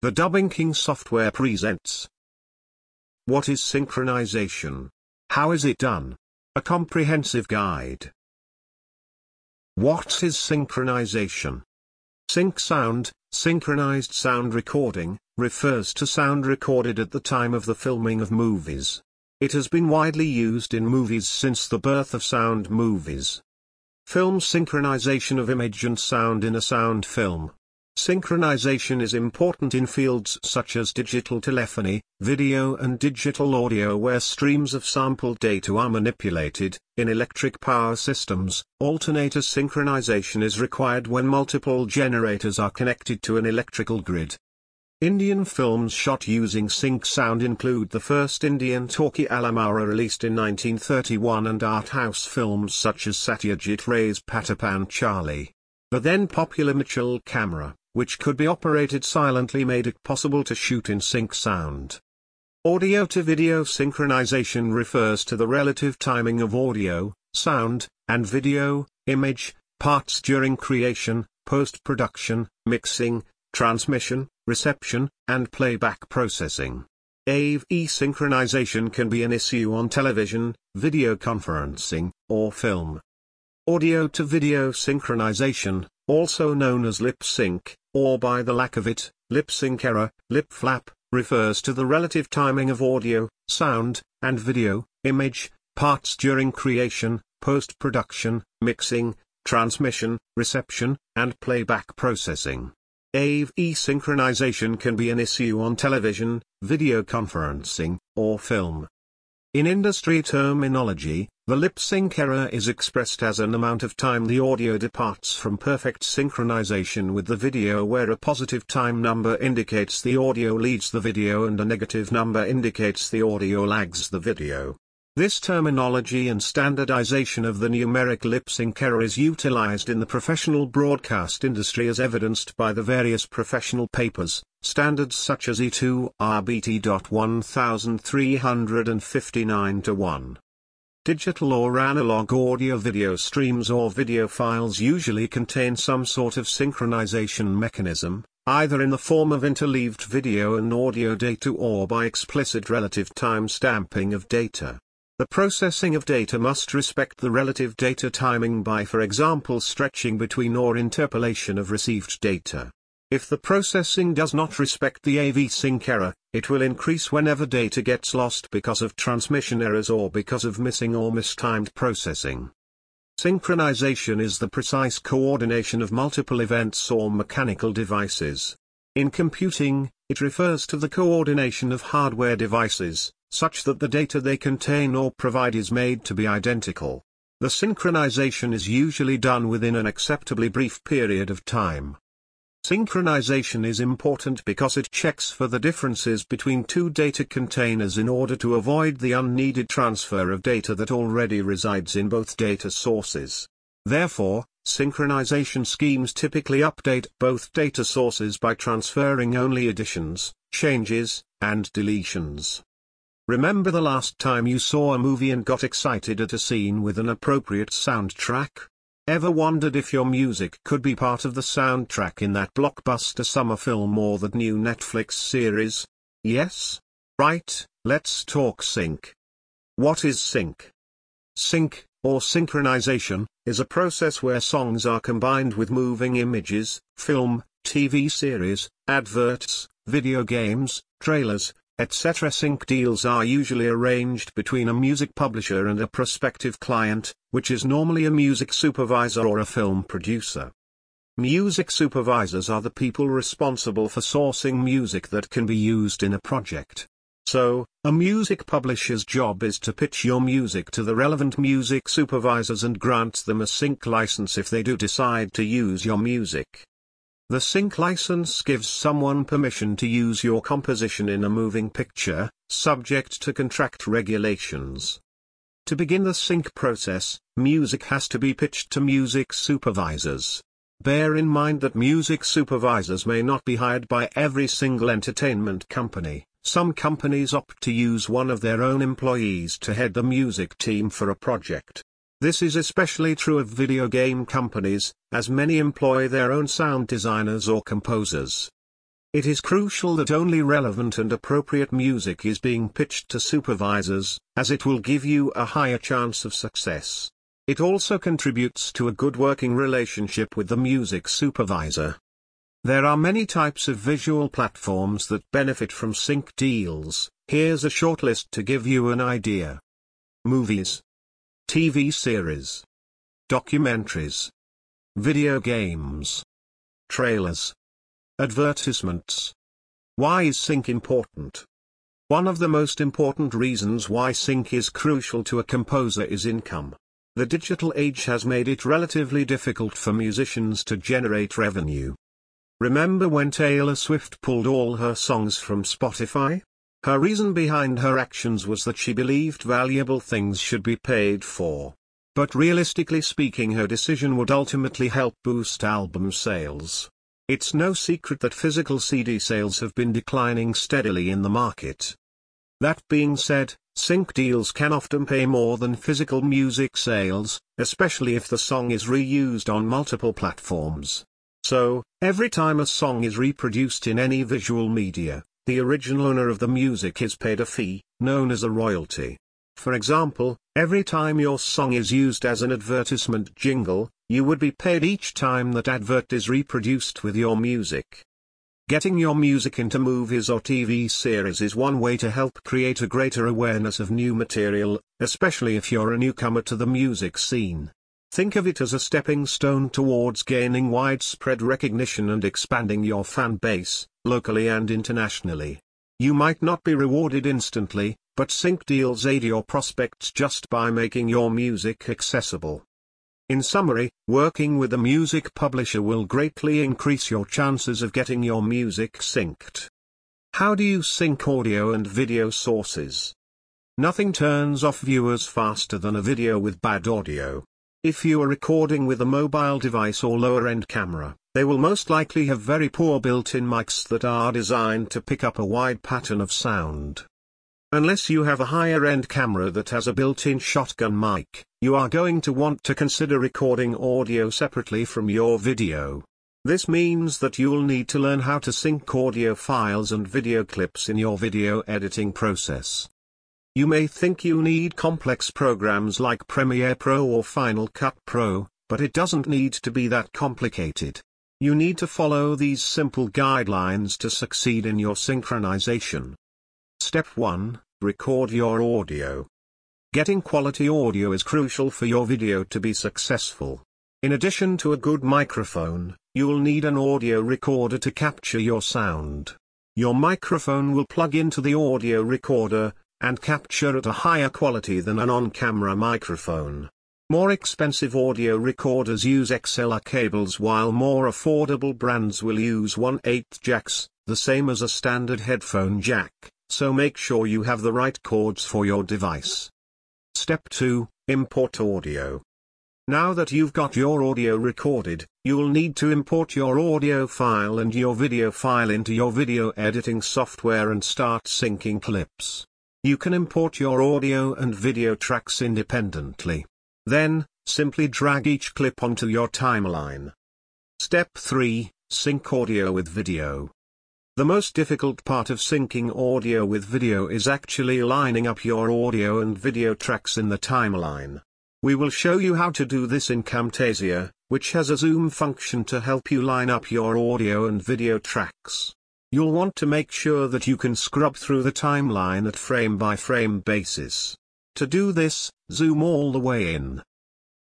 The Dubbing King software presents. What is synchronization? How is it done? A comprehensive guide. What is synchronization? Sync sound, synchronized sound recording, refers to sound recorded at the time of the filming of movies. It has been widely used in movies since the birth of sound movies. Film synchronization of image and sound in a sound film. Synchronization is important in fields such as digital telephony, video and digital audio where streams of sampled data are manipulated. In electric power systems, alternator synchronization is required when multiple generators are connected to an electrical grid. Indian films shot using sync sound include the first Indian talkie Alam Ara released in 1931 and art house films such as Satyajit Ray's Pather Panchali. The then popular Mitchell camera, which could be operated silently made it possible to shoot in sync sound. Audio to video synchronization refers to the relative timing of audio, sound, and video, image, parts during creation, post-production, mixing, transmission, reception, and playback processing. AV synchronization can be an issue on television, video conferencing, or film. Audio to video synchronization, also known as lip sync, or by the lack of it, lip sync error, lip flap, refers to the relative timing of audio, sound, and video, image, parts during creation, post-production, mixing, transmission, reception, and playback processing. AV synchronization can be an issue on television, video conferencing, or film. In industry terminology, the lip sync error is expressed as an amount of time the audio departs from perfect synchronization with the video where a positive time number indicates the audio leads the video and a negative number indicates the audio lags the video. This terminology and standardization of the numeric lip sync error is utilized in the professional broadcast industry as evidenced by the various professional papers, standards such as ITU-R BT.1359 1. Digital or analog audio-video streams or video files usually contain some sort of synchronization mechanism, either in the form of interleaved video and audio data or by explicit relative time stamping of data. The processing of data must respect the relative data timing by for example stretching between or interpolation of received data. If the processing does not respect the AV sync error, it will increase whenever data gets lost because of transmission errors or because of missing or mistimed processing. Synchronization is the precise coordination of multiple events or mechanical devices. In computing, it refers to the coordination of hardware devices, such that the data they contain or provide is made to be identical. The synchronization is usually done within an acceptably brief period of time. Synchronization is important because it checks for the differences between two data containers in order to avoid the unneeded transfer of data that already resides in both data sources. Therefore, synchronization schemes typically update both data sources by transferring only additions, changes, and deletions. Remember the last time you saw a movie and got excited at a scene with an appropriate soundtrack? Ever wondered if your music could be part of the soundtrack in that blockbuster summer film or that new Netflix series? Yes? Right, let's talk sync. What is sync? Sync, or synchronization, is a process where songs are combined with moving images, film, TV series, adverts, video games, trailers, etc. Sync deals are usually arranged between a music publisher and a prospective client, which is normally a music supervisor or a film producer. Music supervisors are the people responsible for sourcing music that can be used in a project. So, a music publisher's job is to pitch your music to the relevant music supervisors and grant them a sync license if they do decide to use your music. The sync license gives someone permission to use your composition in a moving picture, subject to contract regulations. To begin the sync process, music has to be pitched to music supervisors. Bear in mind that music supervisors may not be hired by every single entertainment company. Some companies opt to use one of their own employees to head the music team for a project. This is especially true of video game companies, as many employ their own sound designers or composers. It is crucial that only relevant and appropriate music is being pitched to supervisors, as it will give you a higher chance of success. It also contributes to a good working relationship with the music supervisor. There are many types of visual platforms that benefit from sync deals, here's a short list to give you an idea. Movies. TV series. Documentaries. Video games. Trailers. Advertisements. Why is sync important? One of the most important reasons why sync is crucial to a composer is income. The digital age has made it relatively difficult for musicians to generate revenue. Remember when Taylor Swift pulled all her songs from Spotify? Her reason behind her actions was that she believed valuable things should be paid for. But realistically speaking her decision would ultimately help boost album sales. It's no secret that physical CD sales have been declining steadily in the market. That being said, sync deals can often pay more than physical music sales, especially if the song is reused on multiple platforms. So, every time a song is reproduced in any visual media, the original owner of the music is paid a fee, known as a royalty. For example, every time your song is used as an advertisement jingle, you would be paid each time that advert is reproduced with your music. Getting your music into movies or TV series is one way to help create a greater awareness of new material, especially if you're a newcomer to the music scene. Think of it as a stepping stone towards gaining widespread recognition and expanding your fan base, locally and internationally. You might not be rewarded instantly, but sync deals aid your prospects just by making your music accessible. In summary, working with a music publisher will greatly increase your chances of getting your music synced. How do you sync audio and video sources? Nothing turns off viewers faster than a video with bad audio. If you are recording with a mobile device or lower-end camera, they will most likely have very poor built-in mics that are designed to pick up a wide pattern of sound. Unless you have a higher-end camera that has a built-in shotgun mic, you are going to want to consider recording audio separately from your video. This means that you'll need to learn how to sync audio files and video clips in your video editing process. You may think you need complex programs like Premiere Pro or Final Cut Pro, but it doesn't need to be that complicated. You need to follow these simple guidelines to succeed in your synchronization. Step 1 Record your audio. Getting quality audio is crucial for your video to be successful. In addition to a good microphone, you'll need an audio recorder to capture your sound. Your microphone will plug into the audio recorder, and capture at a higher quality than an on-camera microphone. More expensive audio recorders use XLR cables while more affordable brands will use 1/8 jacks, the same as a standard headphone jack so make sure you have the right cords for your device. Step 2, Import audio. Now that you've got your audio recorded, you'll need to import your audio file and your video file into your video editing software and start syncing clips. You can import your audio and video tracks independently. Then, simply drag each clip onto your timeline. Step 3, Sync audio with video. The most difficult part of syncing audio with video is actually lining up your audio and video tracks in the timeline. We will show you how to do this in Camtasia, which has a zoom function to help you line up your audio and video tracks. You'll want to make sure that you can scrub through the timeline at frame-by-frame basis. To do this, zoom all the way in.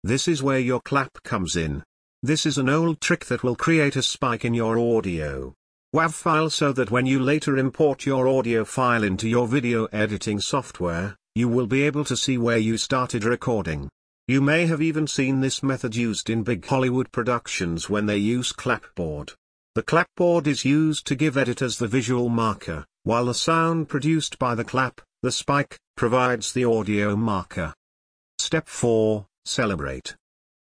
This is where your clap comes in. This is an old trick that will create a spike in your audio. WAV file so that when you later import your audio file into your video editing software, you will be able to see where you started recording. You may have even seen this method used in big Hollywood productions when they use clapboard. The clapboard is used to give editors the visual marker, while the sound produced by the clap, the spike, provides the audio marker. Step 4, Celebrate.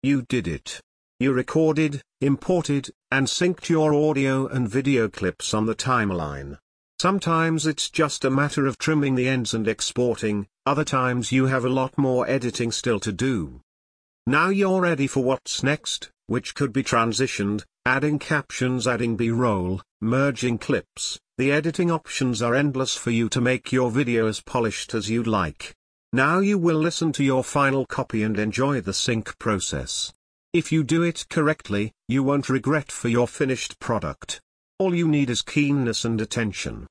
You did it. You recorded, imported, and synced your audio and video clips on the timeline. Sometimes it's just a matter of trimming the ends and exporting, other times you have a lot more editing still to do. Now you're ready for what's next, which could be transitioned, adding captions adding b-roll, merging clips, the editing options are endless for you to make your video as polished as you'd like. Now you will listen to your final copy and enjoy the sync process. If you do it correctly, you won't regret for your finished product. All you need is keenness and attention.